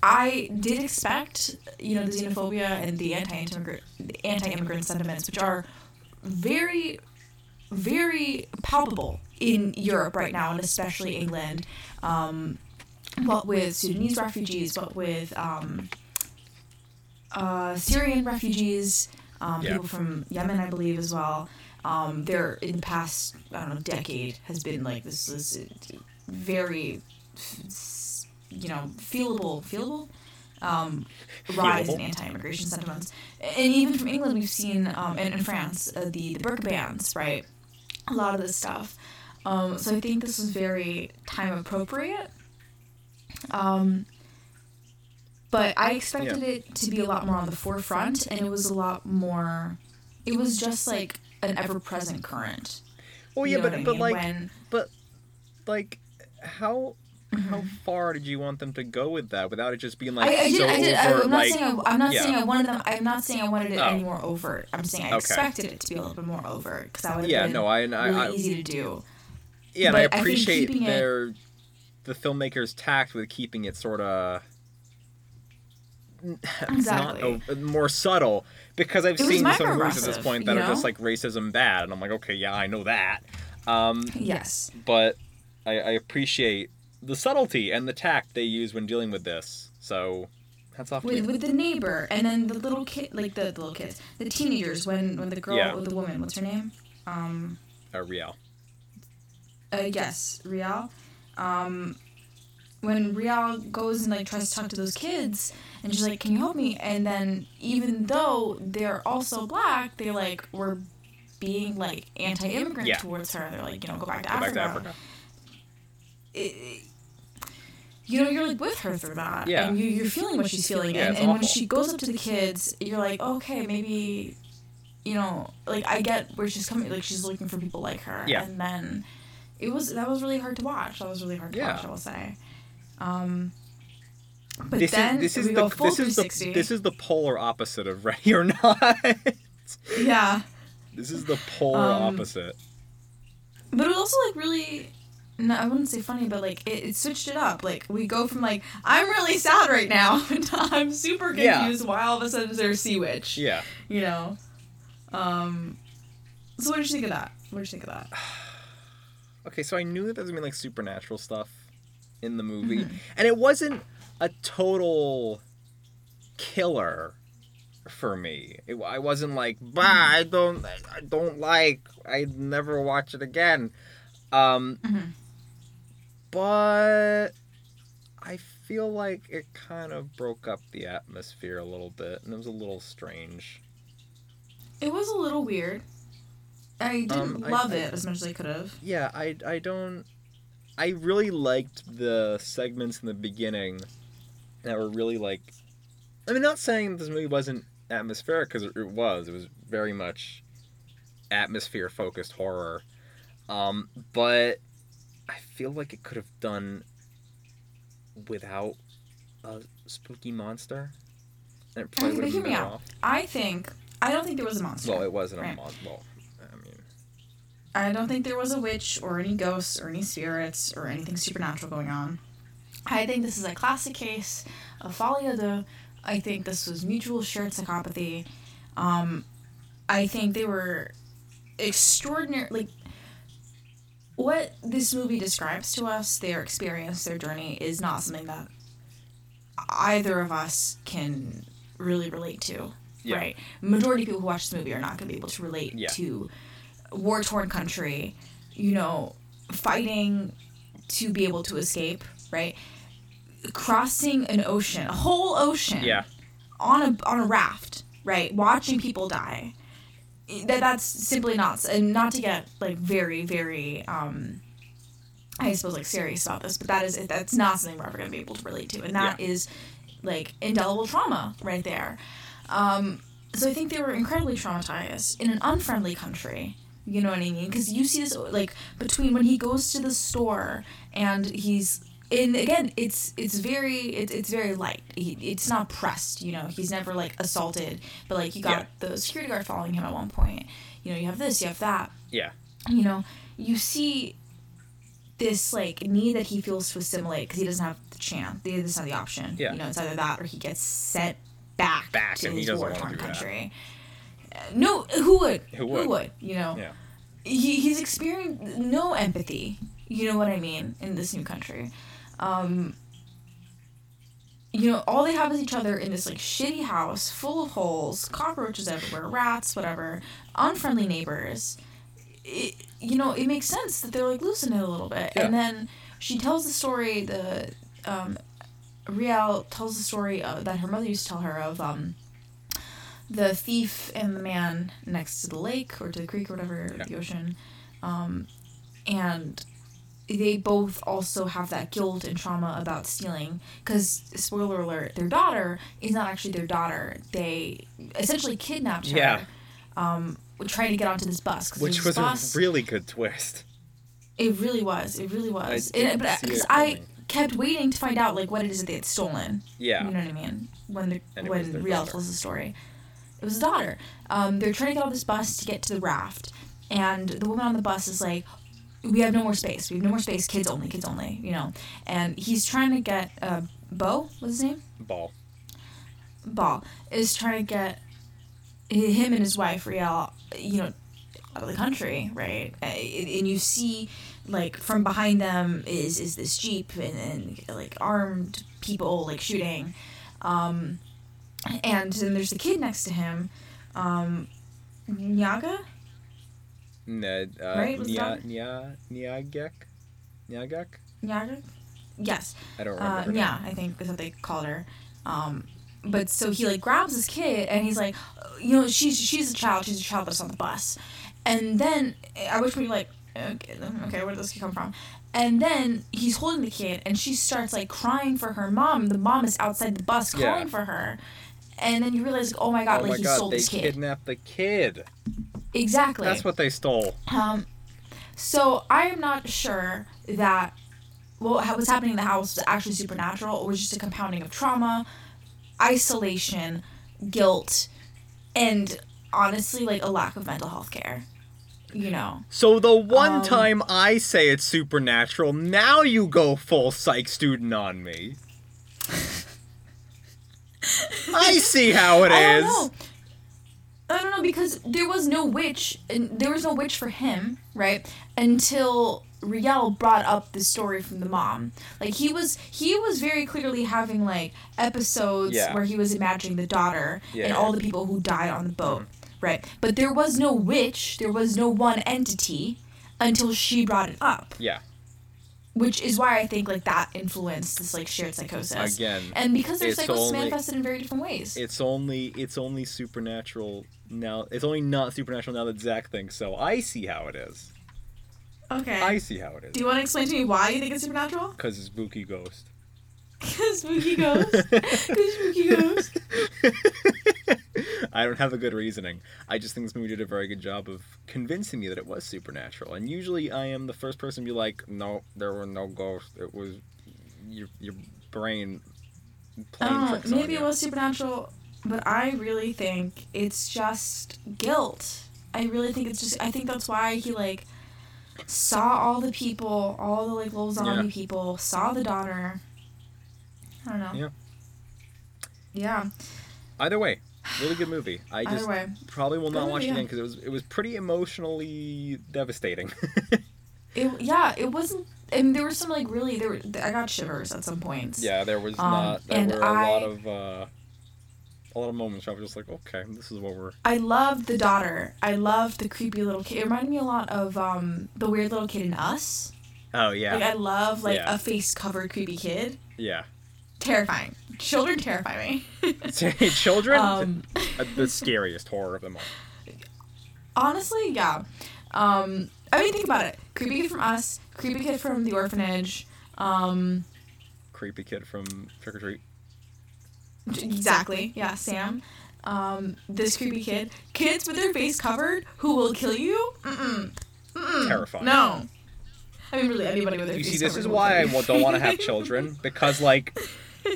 i did expect you know the xenophobia and the anti-immigrant the anti-immigrant sentiments which are very very palpable in europe right now and especially england um, what with sudanese refugees what with um, uh, Syrian refugees, um, Yeah. people from Yemen, I believe, as well. Um, there, in the past, I don't know, decade, has been like this is very, you know, feelable, feelable, um, rise in anti-immigration sentiments. And even from England, we've seen, um, and in France, uh, the the burqa bans, right? A lot of this stuff. Um, so I think this is very time appropriate. Um, but I expected Yeah. it to be a lot more on the forefront, and it was a lot more. It was just like an ever-present current. Well, You yeah, know but what I but mean? like when But like how Mm-hmm. how far did you want them to go with that without it just being like I, I so I did. I, overt I'm not like saying I, I'm not yeah. saying I wanted them. I'm not saying I wanted it Oh. any more overt. I'm saying I Okay. expected it to be a little bit more overt because that would have yeah been no I and I, really I easy to do. yeah and I but I appreciate keeping it- their the filmmakers tact with keeping it sort of Exactly. not more subtle because I've It seen some movies at this point that you are just like racism bad and I'm like okay yeah I know that um Yes. but I, I appreciate the subtlety and the tact they use when dealing with this so hats off to With, with the neighbor and then the little kid, like the, the little kids, the teenagers. When when the girl, Yeah. the woman, what's her name? Um, uh, Rial uh, yes, Rial. Um, when Rial goes and like tries to talk to those kids, and she's like, "Can you help me?" And then even though they're also black, they like were being like anti-immigrant Yeah. towards her. They're like, you know, go back to go Africa. back to Africa It- you know, you're like with her through that, Yeah. and you, you're feeling what she's feeling, Yeah, and, and when she goes up to the kids, you're like, okay, maybe, you know, like I get where she's coming, like she's looking for people like her, Yeah. and then it was that was really hard to watch. That was really hard to Yeah. watch, I will say. Um, But this then is this is the this is the this is the polar opposite of Ready or Not. yeah. this is the polar Um, opposite. But it was also like really no, I wouldn't say funny, but like it, it switched it up. Like we go from like I'm really sad right now to I'm super Yeah. confused why all of a sudden there's a sea witch. Yeah. You know. Um so what did you think of that? What did you think of that? Okay, so I knew that there was gonna be like supernatural stuff in the movie, Mm-hmm. and it wasn't a total killer for me. It, I wasn't like, bah, I don't, I don't like, I'd never watch it again. Um, Mhm. But I feel like it kind of broke up the atmosphere a little bit, and it was a little strange. It was a little weird. I didn't Um, love I- it as much as I could have. Yeah, I, I don't. I really liked the segments in the beginning that were really like. I mean, not saying this movie wasn't atmospheric because it, it was. It was very much atmosphere focused horror. Um, but I feel like it could have done without a spooky monster. And it probably would have been me off. I think I don't think there was a monster. Well, it wasn't Right. a monster. Well, I mean, I don't think there was a witch or any ghosts or any spirits or anything supernatural going on. I think this is a classic case of folie à deux. I think this was mutual shared psychopathy. Um, I think they were extraordinary. Like, what this movie describes to us, their experience, their journey, is not something that either of us can really relate to. Yeah. Right? Majority of people who watch this movie are not going to be able to relate Yeah. to war torn country, you know, fighting to be able to escape, right? Crossing an ocean, a whole ocean, yeah, on a on a raft, right? Watching people die. That that's simply not and not to get like very very um I suppose like serious about this, but that is that's not something we're ever going to be able to relate to, and that is like indelible trauma right there. Um, so I think they were incredibly traumatized in an unfriendly country. You know what I mean? Because you see this like between when he goes to the store and he's and again it's it's very it's, it's very light. He, it's not pressed. You know, he's never like assaulted, but like you got the security guard following him at one point. You know, you have this, you have that yeah, you know, you see this like need that he feels to assimilate because he doesn't have the chance, he doesn't have the option. Yeah. You know, it's either that or he gets sent back, Back, to and his doesn't war wanna torn do that. country. No, who would? Who would? You know, yeah. he, he's experienced no empathy. You know what I mean in this new country. Um, you know, all they have is each other in this like shitty house full of holes, cockroaches everywhere, rats, whatever, unfriendly neighbors. It, you know, it makes sense that they're like losing it a little bit. Yeah. And then she tells the story. The um, Rial tells the story uh, that her mother used to tell her of um, the thief and the man next to the lake or to the creek or whatever, Yeah. the ocean. Um, and they both also have that guilt and trauma about stealing because spoiler alert their daughter is not actually their daughter they essentially kidnapped her Yeah. um, trying to get onto this bus 'cause Which was bus, a really good twist. it really was it really was I because it i kept waiting to find out like what it is that they had stolen Yeah. you know what I mean? When the And when Rial tells the story, it was his daughter. Um, they're trying to get on this bus to get to the raft, and the woman on the bus is like, "We have no more space. We have no more space. Kids only. Kids only." You know, and he's trying to get uh, Bo. What's his name? Bol. Bol is trying to get him and his wife Rial, you know, out of the country, right? And you see, like from behind them is is this jeep and, and like armed people like shooting, um, and then there's the kid next to him, um, Nyaga. Ned. Uh, Right, Nya, Nya, Nyagek? Nyagek? Nyaga. Yes. I don't remember. Uh, yeah. I think is what they called her. Um, but so he like grabs this kid and he's like, you know, she's she's a child. She's a child that's on the bus. And then I wish we like, okay, okay, where did this kid come from? And then he's holding the kid and she starts like crying for her mom. The mom is outside the bus Yeah. calling for her. And then you realize, oh my god, oh like my he god, stole they this kid. kidnapped the kid. Exactly. That's what they stole. Um, so I am not sure that what was happening in the house was actually supernatural or was just a compounding of trauma, isolation, guilt, and honestly, like a lack of mental health care. You know. So the one Um, time I say it's supernatural, now you go full psych student on me. I see how it I is. I don't know because there was no witch, and there was no witch for him, right? Until Rial brought up the story from the mom. Like he was, he was very clearly having like episodes Yeah. where he was imagining the daughter Yeah, and yeah. all the people who died on the boat, right? But there was no witch, there was no one entity until she brought it up, Yeah. which is why I think like that influenced this like shared psychosis. Again, and because their psychosis only- manifested in very different ways. it's only it's only supernatural now. It's only not supernatural now that Zach thinks so. I see how it is. okay. I see how it is. Do you want to explain to me why you think it's supernatural? Because it's spooky ghost. Because spooky ghost. Because spooky ghost. I don't have a good reasoning. I just think this movie did a very good job of convincing me that it was supernatural. And usually I am the first person to be like, no, there were no ghosts. It was your, your brain playing Oh, tricks on maybe it was supernatural, but I really think it's just guilt. I really think it's just. I think that's why he like saw all the people, all the like little zombie Yeah. people, saw the daughter. I don't know. Yeah. Yeah. Either way, really good movie. I just probably will not Good watch movie, it again because it was it was pretty emotionally devastating. it yeah, it wasn't. Mean, there were some like really there. Were, I got shivers at some points. yeah, there was Um, not there and were a lot I- of uh, a lot of moments where I was just like, okay, this is what we're I love the daughter. I love the creepy little kid. It reminded me a lot of um the weird little kid in Us. Oh yeah, Like I love like Yeah. a face covered creepy kid. yeah. Terrifying. Children terrify me. Children, um, uh, the scariest horror of them all. honestly, yeah. Um, I mean, think about it. Creepy kid from Us. Creepy kid from the orphanage. Um, Creepy kid from Trick or Treat. Exactly. Yeah, Sam. Um, this creepy kid. Kids with their face covered who will kill you. Mm-mm. Mm-mm. Terrifying. No. I mean, really, anybody with their You face see, this covered is why I kill you. wa- don't want to have children because, like,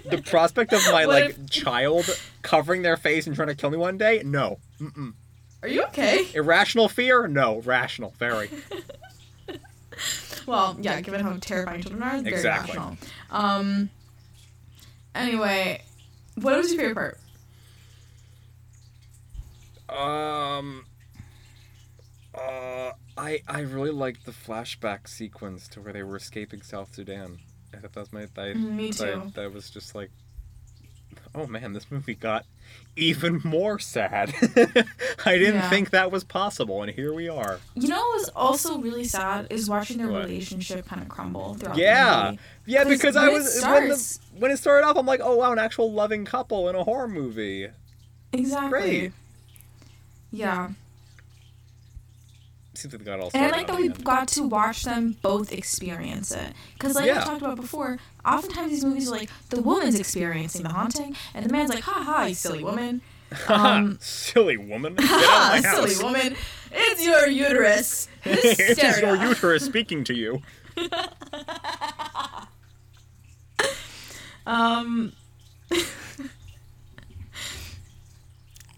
the prospect of my What like if- child covering their face and trying to kill me one day, no. Mm-mm. Are you okay? Irrational fear, no. Rational, very. Well, yeah, given how terrifying children are, very Exactly. rational. Um. Anyway, what was your favorite part? Um. Uh, I I really liked the flashback sequence to where they were escaping South Sudan. I thought that was my. I, me I- that was just like, oh man, this movie got even more sad. I didn't Yeah. think that was possible, and here we are. You know what was also really sad is watching their What? relationship kind of crumble throughout Yeah. the movie. Yeah, 'Cause because I was when, the, when it started off, I'm like, oh wow, an actual loving couple in a horror movie. Exactly. Great. Yeah. Seems like they got all And I like that we got to watch them both experience it. Because, like Yeah. I talked about before, oftentimes these movies are like the woman's experiencing the haunting, and the man's like, ha ha, you silly woman. Um, Silly woman. Ha, out of my house. silly woman. It's your uterus. it is your uterus speaking to you. Um.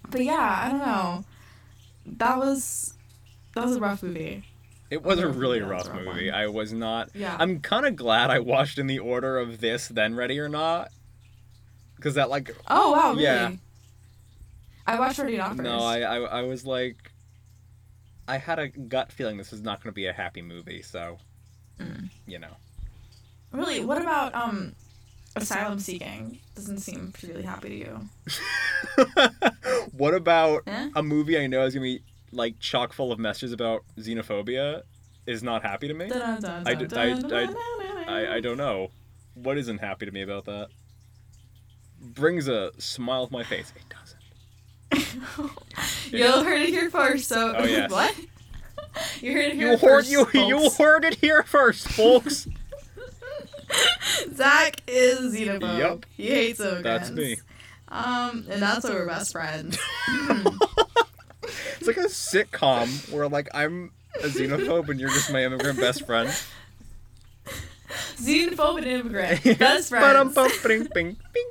but yeah, I don't know. That was that was a rough movie. It was a really rough a rough movie. one. I was not. Yeah. I'm kind of glad I watched in the order of this, then Ready or Not. Because that, like. Oh wow, really? Yeah. I watched Ready or Not first. No, I, I, I was like. I had a gut feeling this was not going to be a happy movie, so. Mm. You know. Really? What about um asylum seeking? Doesn't seem really happy to you. what about Eh? a movie I know is going to be, like, chock full of messages about xenophobia is not happy to me? I d- I- I, I don't know. What isn't happy to me about that? Brings a smile to my face. It doesn't. You heard it here first. So Oh, yes. what? You heard it here You heard first. you you folks. heard it here first, folks. Zach is xenophobe. Yup. He hates immigrants. That's me. Um, and that's why we're best friends. It's like a sitcom where like I'm a xenophobe and you're just my immigrant best friend. Xenophobic immigrant. Best friends. bum, bing, bing, bing.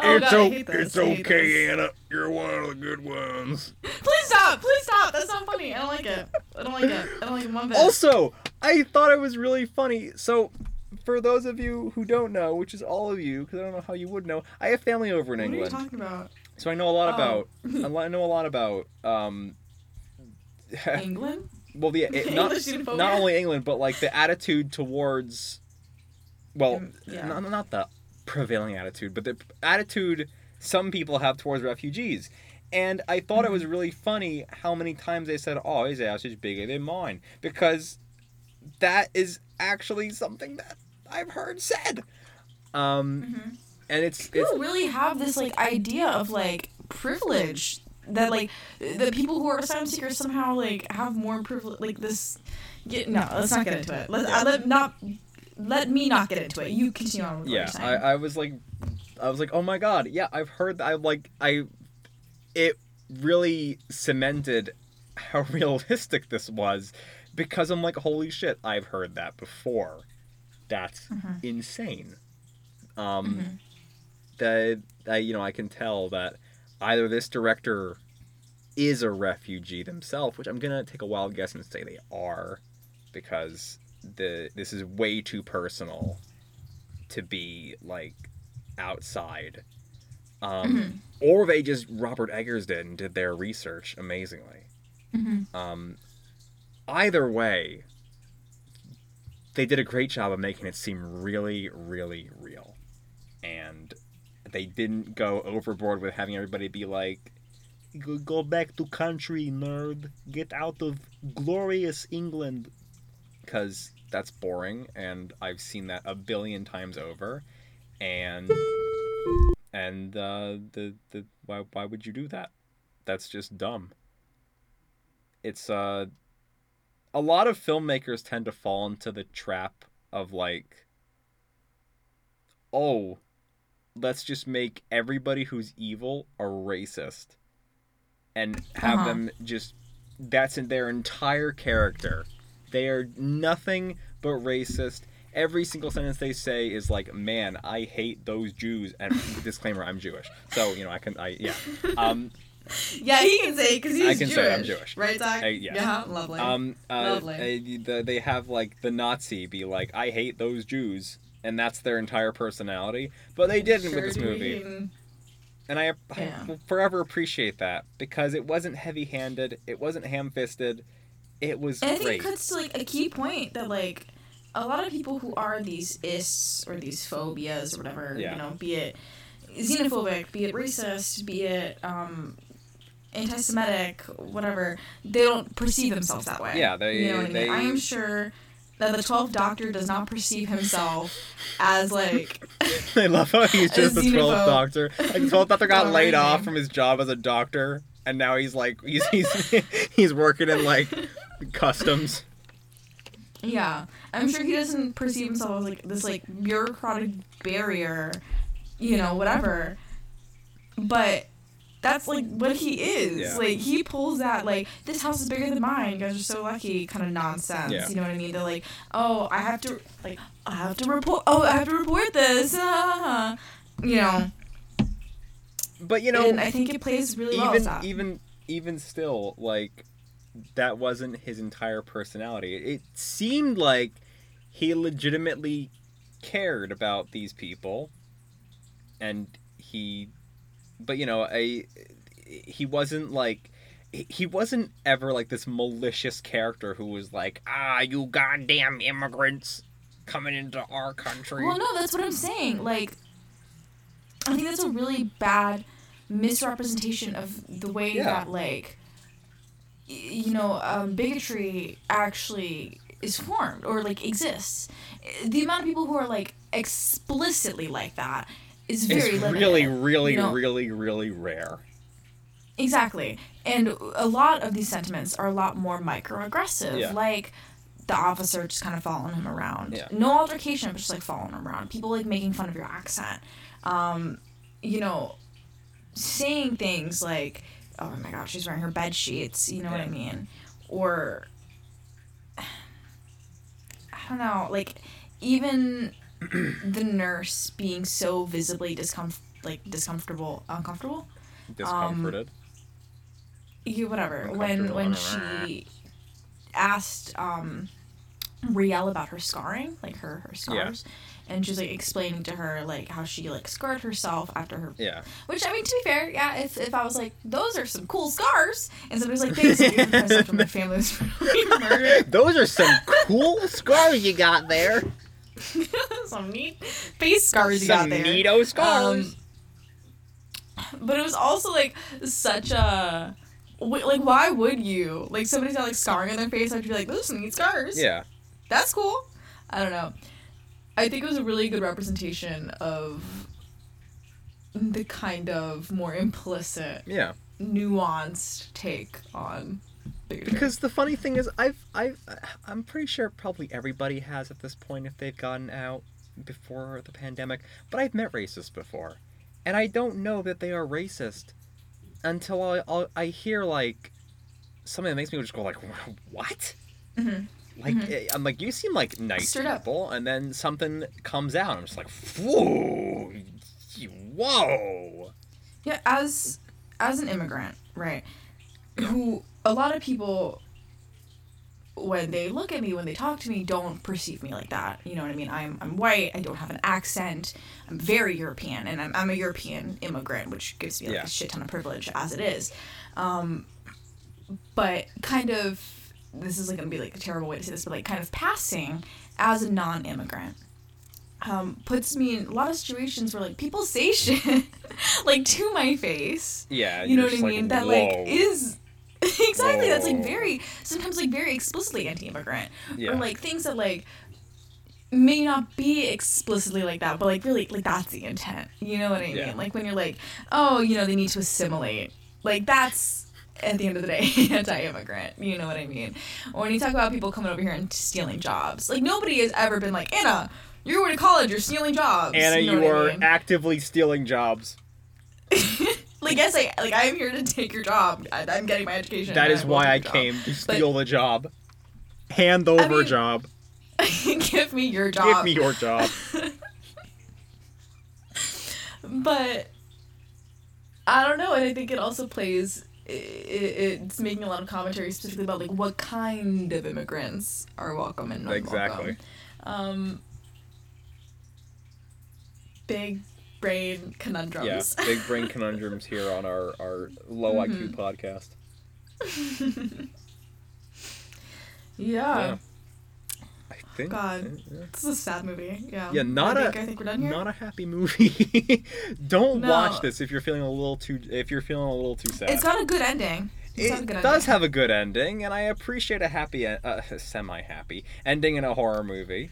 Oh, it's God, I o- hate this. it's I hate okay, this. Anna. You're one of the good ones. Please stop. Please stop. That's not funny. I don't like it. I don't like it. I don't like it one bit. Also, I thought it was really funny. So, for those of you who don't know, which is all of you, because I don't know how you would know, I have family over in what are you England, talking about? So I know a lot about. I I know a lot about. Um, England? well, the it, not not only England, but like the attitude towards. Well, Um, yeah. not, not the prevailing attitude, but the attitude some people have towards refugees. And I thought it Mm-hmm. was really funny how many times they said, "Oh, his ass is bigger than mine," because that is actually something that I've heard said. Um, Mhm. And it's it's really have this like idea of like privilege that like the people who are asylum seekers somehow like have more privilege like this get no let's not get into it let, Yeah. uh, let not let me not get into it you continue on with yeah you're I, I was like i was like oh my god yeah i've heard that i like i it really cemented how realistic this was because i'm like holy shit i've heard that before that's Mhm. insane um Mhm. That I, you know i can tell that either this director is a refugee themselves which i'm gonna take a wild guess and say they are because the this is way too personal to be like outside um Mhm. or they just robert eggers did and did their research amazingly Mhm. um either way they did a great job of making it seem really really real and they didn't go overboard with having everybody be like "Go- back to country nerd. Get out of glorious england. Because that's boring and i've seen that a billion times over. And and uh the the why, why would you do that? That's just dumb. It's uh a lot of filmmakers tend to fall into the trap of like oh let's just make everybody who's evil a racist. And have Uh-huh. them just that's in their entire character. They are nothing but racist. Every single sentence they say is like man i hate those jews. And disclaimer i'm jewish. So you know i can i yeah. Um yeah he can say because he's I can Jewish, say I'm Jewish. right Uh, yes. yeah. Lovely. Um, uh, Lovely. uh, the, they have like the Nazi be like, "I hate those Jews," and that's their entire personality. But they didn't Sure with this movie, mean- and I, I Yeah. will forever appreciate that because it wasn't heavy-handed, it wasn't ham-fisted, it was And I think great. it cuts to like a key point that like a lot of people who are these ists or these phobias or whatever, Yeah. you know, be it xenophobic, be it racist, be it um, anti-Semitic, whatever, they don't perceive themselves that way. Yeah, they- You know what I they- I am sure that the Twelfth Doctor does not perceive himself as like I love how he's just the xenophobe. twelfth Doctor. Like the twelfth Doctor got laid off from his job as a doctor, and now he's like he's he's he's working in like customs. Yeah, I'm sure he doesn't perceive himself as like this like bureaucratic barrier, you know, whatever. But that's like what he is. Yeah. Like he pulls that like this house is bigger than mine. You guys are so lucky, kind of nonsense. Yeah. You know what I mean? They're like, oh, I have to like I have to report. Oh, I have to report this. Ah. You know, But you know, and I think it plays really well. even as that. even even still like that wasn't his entire personality it, it seemed like he legitimately cared about these people and he but you know I he wasn't like he- wasn't ever like this malicious character who was like ah you goddamn immigrants coming into our country Well, no, that's what I'm saying. Like, I think that's a really bad misrepresentation of the way Yeah. that, like, you know, um, bigotry actually is formed or like exists. The amount of people who are like explicitly like that is very it's limited. really really you know? really really rare Exactly. And a lot of these sentiments are a lot more microaggressive. Yeah. Like the officer just kind of following him around. Yeah. No altercation, but just like following him around. People like making fun of your accent. Um, you know, saying things like, oh my god, she's wearing her bed sheets. You know what I mean? Or I don't know, like even the nurse being so visibly discomf like discomfortable, uncomfortable. Discomforted. You whatever. When when I don't know. she asked um Rial about her scarring, like her her Yeah. scars, and she's like explaining to her like how she like scarred herself after her yeah. Which I mean, to be fair, yeah. If, if I was like, those are some cool scars, and somebody's like, thanks, because my family was murdered, Those are some cool scars you got there. some neat face scars you got there. Some neato scars. Um, but it was also like such a. Like, why would you? Like, somebody's got like scarring on their face, I'd be like, those are some neat scars. yeah. That's cool. I don't know. I think it was a really good representation of the kind of more implicit Yeah. nuanced take on Because the funny thing is, I've, I've, I'm pretty sure probably everybody has at this point if they've gotten out before the pandemic. But I've met racists before, and I don't know that they are racist until I, I'll, I hear like something that makes me just go like, what? Mhm. Like eh, I'm like, you seem like nice Straight up. people, and then something comes out, and I'm just like, whoa, whoa. yeah, as as an immigrant, right? Who a lot of people when they look at me, when they talk to me, don't perceive me like that. You know what I mean? I'm I'm white. I don't have an accent. I'm very European, and I'm, I'm a European immigrant, which gives me like Yeah. a shit ton of privilege as it is. Um, but kind of this is like gonna be like a terrible way to say this, but like kind of passing as a non-immigrant um, puts me in a lot of situations where like people say shit like to my face. Yeah, You know what I mean? like, that whoa. like is exactly that's like very oh. sometimes like very explicitly anti-immigrant Yeah. or like things that like may not be explicitly like that but like really like that's the intent you know what i mean Yeah. like when you're like oh you know they need to assimilate like that's at the end of the day anti-immigrant you know what i mean or when you talk about people coming over here and stealing jobs like nobody has ever been like anna you're going to college you're stealing jobs Anna, you, you, know I are mean? actively stealing jobs. like yes i like i'm here to take your job I, i'm getting my education That is I why I take came to But- steal the job. Hand over mean, job. job. give me your job Give me your job. but I don't know, and I think it also plays. i i it's making a lot of commentary specifically about like what kind of immigrants are welcome and not Exactly. welcome. Um, big brain conundrums. yeah, big brain conundrums here on our, our low IQ Mm-hmm. podcast. yeah. Yeah. I think. God. yeah. This is a sad movie. Yeah. Yeah, not I a think, I think we're done here. not a happy movie. Don't No. watch this if you're feeling a little too if you're feeling a little too sad. it's got a good ending. It's got a it does ending. have a good ending, and I appreciate a happy, uh, semi-happy ending in a horror movie.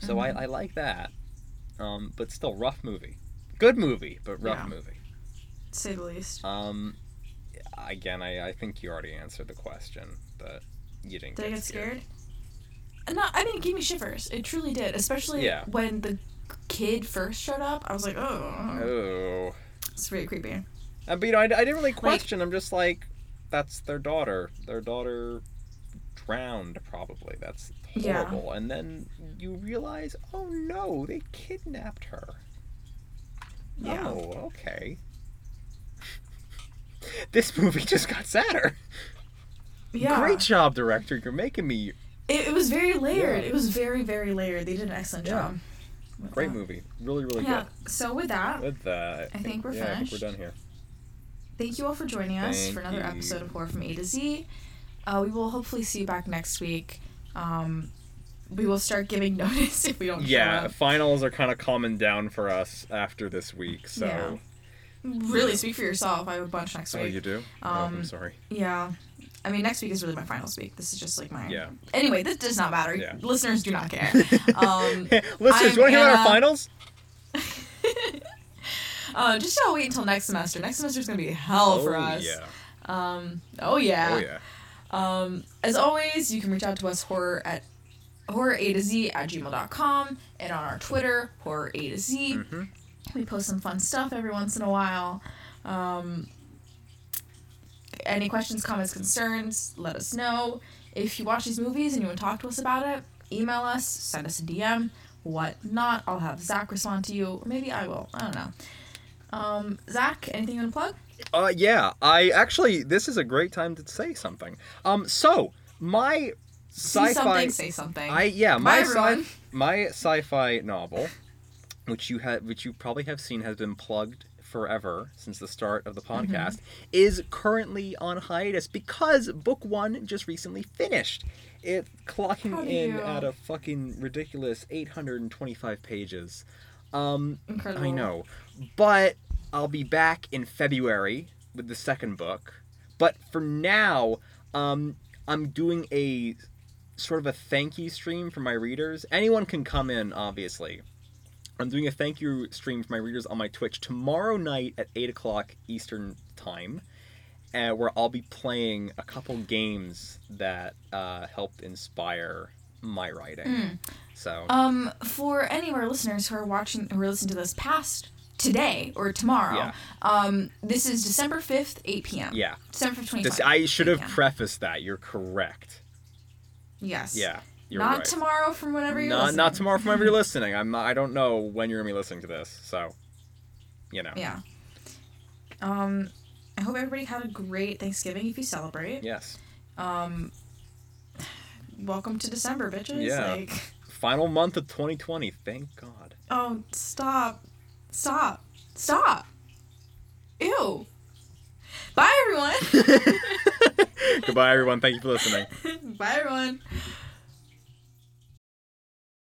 So Mm-hmm. I, I like that. Um, but still, rough movie. Good movie, but rough Yeah. movie. to say the least. Um, again, I, I think you already answered the question, but you didn't. Did I get scared? No, I mean it gave me shivers. It truly did, especially Yeah. when the kid first showed up. I was like, oh, Oh. it's very creepy. Uh, but you know, I, I didn't really question. I'm just like, that's their daughter. Their daughter drowned, probably. That's Yeah. And then you realize, oh no, they kidnapped her. Yeah. Oh, okay. this movie just got sadder. Yeah, Great job, director. You're making me It, it was very layered. Yeah. It was very very layered. They did an excellent Yeah. job. great that. movie. Really, really good. Yeah. So with that. With that, I think we're yeah, I think we're done here. thank you all for joining us Thank for another you. episode of Horror from A to Z. Uh, we will hopefully see you back next week. Um, we will start giving notice if we don't. show Yeah, finals are kind of calming down for us after this week. So. Yeah. Really, speak for yourself. I have a bunch next week. Oh, you do? oh, Um, I'm sorry. Yeah. I mean, next week is really my finals week. This is just like my. Yeah. Anyway, this does not matter. Yeah. Listeners do not care. Um, Listeners, want to hear about our finals? uh, just gotta wait until next semester. Next semester is gonna be hell for oh, us. Yeah. Um. Oh yeah. Oh yeah. Um. As always, you can reach out to us horror at horror a to z at gmail.com and on our Twitter horror a to z. Mhm. We post some fun stuff every once in a while. Um. Any questions, comments, concerns, let us know. If you watch these movies and you want to talk to us about it, email us, send us a DM, whatnot. I'll have Zach respond to you, or maybe I will. I don't know. Um, Zach, anything you want to plug? Uh, yeah, I actually this is a great time to say something. Um, so my sci-fi, something, say something. I yeah, my sci my sci-fi novel, which you had, which you probably have seen, has been plugged forever since the start of the Mm-hmm. podcast, is currently on hiatus because book one just recently finished. It clocking How in at a fucking ridiculous 825 pages. Um, Incredible. I know. But I'll be back in February with the second book. But for now, um, I'm doing a sort of a thank you stream for my readers. Anyone can come in, obviously. I'm doing a thank you stream for my readers on my Twitch tomorrow night at 8 o'clock Eastern Time, uh, where I'll be playing a couple games that uh, helped inspire my writing. So, Um, for any of our listeners who are watching, who are listening to this past today or tomorrow, Yeah. um, this is December fifth, eight p.m. yeah. December fifth, twenty This, twenty. I should have prefaced that. You're correct. Yes. Yeah, you're not right. tomorrow from whenever you're not listening. not tomorrow from whenever you're listening. I'm not, I don't know when you're gonna be listening to this, so you know. Yeah. Um, I hope everybody had a great Thanksgiving if you celebrate. Yes. Um, welcome to December, bitches. Yeah. Like, Final month of 2020. Thank God. oh, stop, stop, stop. Ew. Bye, everyone. Goodbye, everyone. Thank you for listening. Bye, everyone.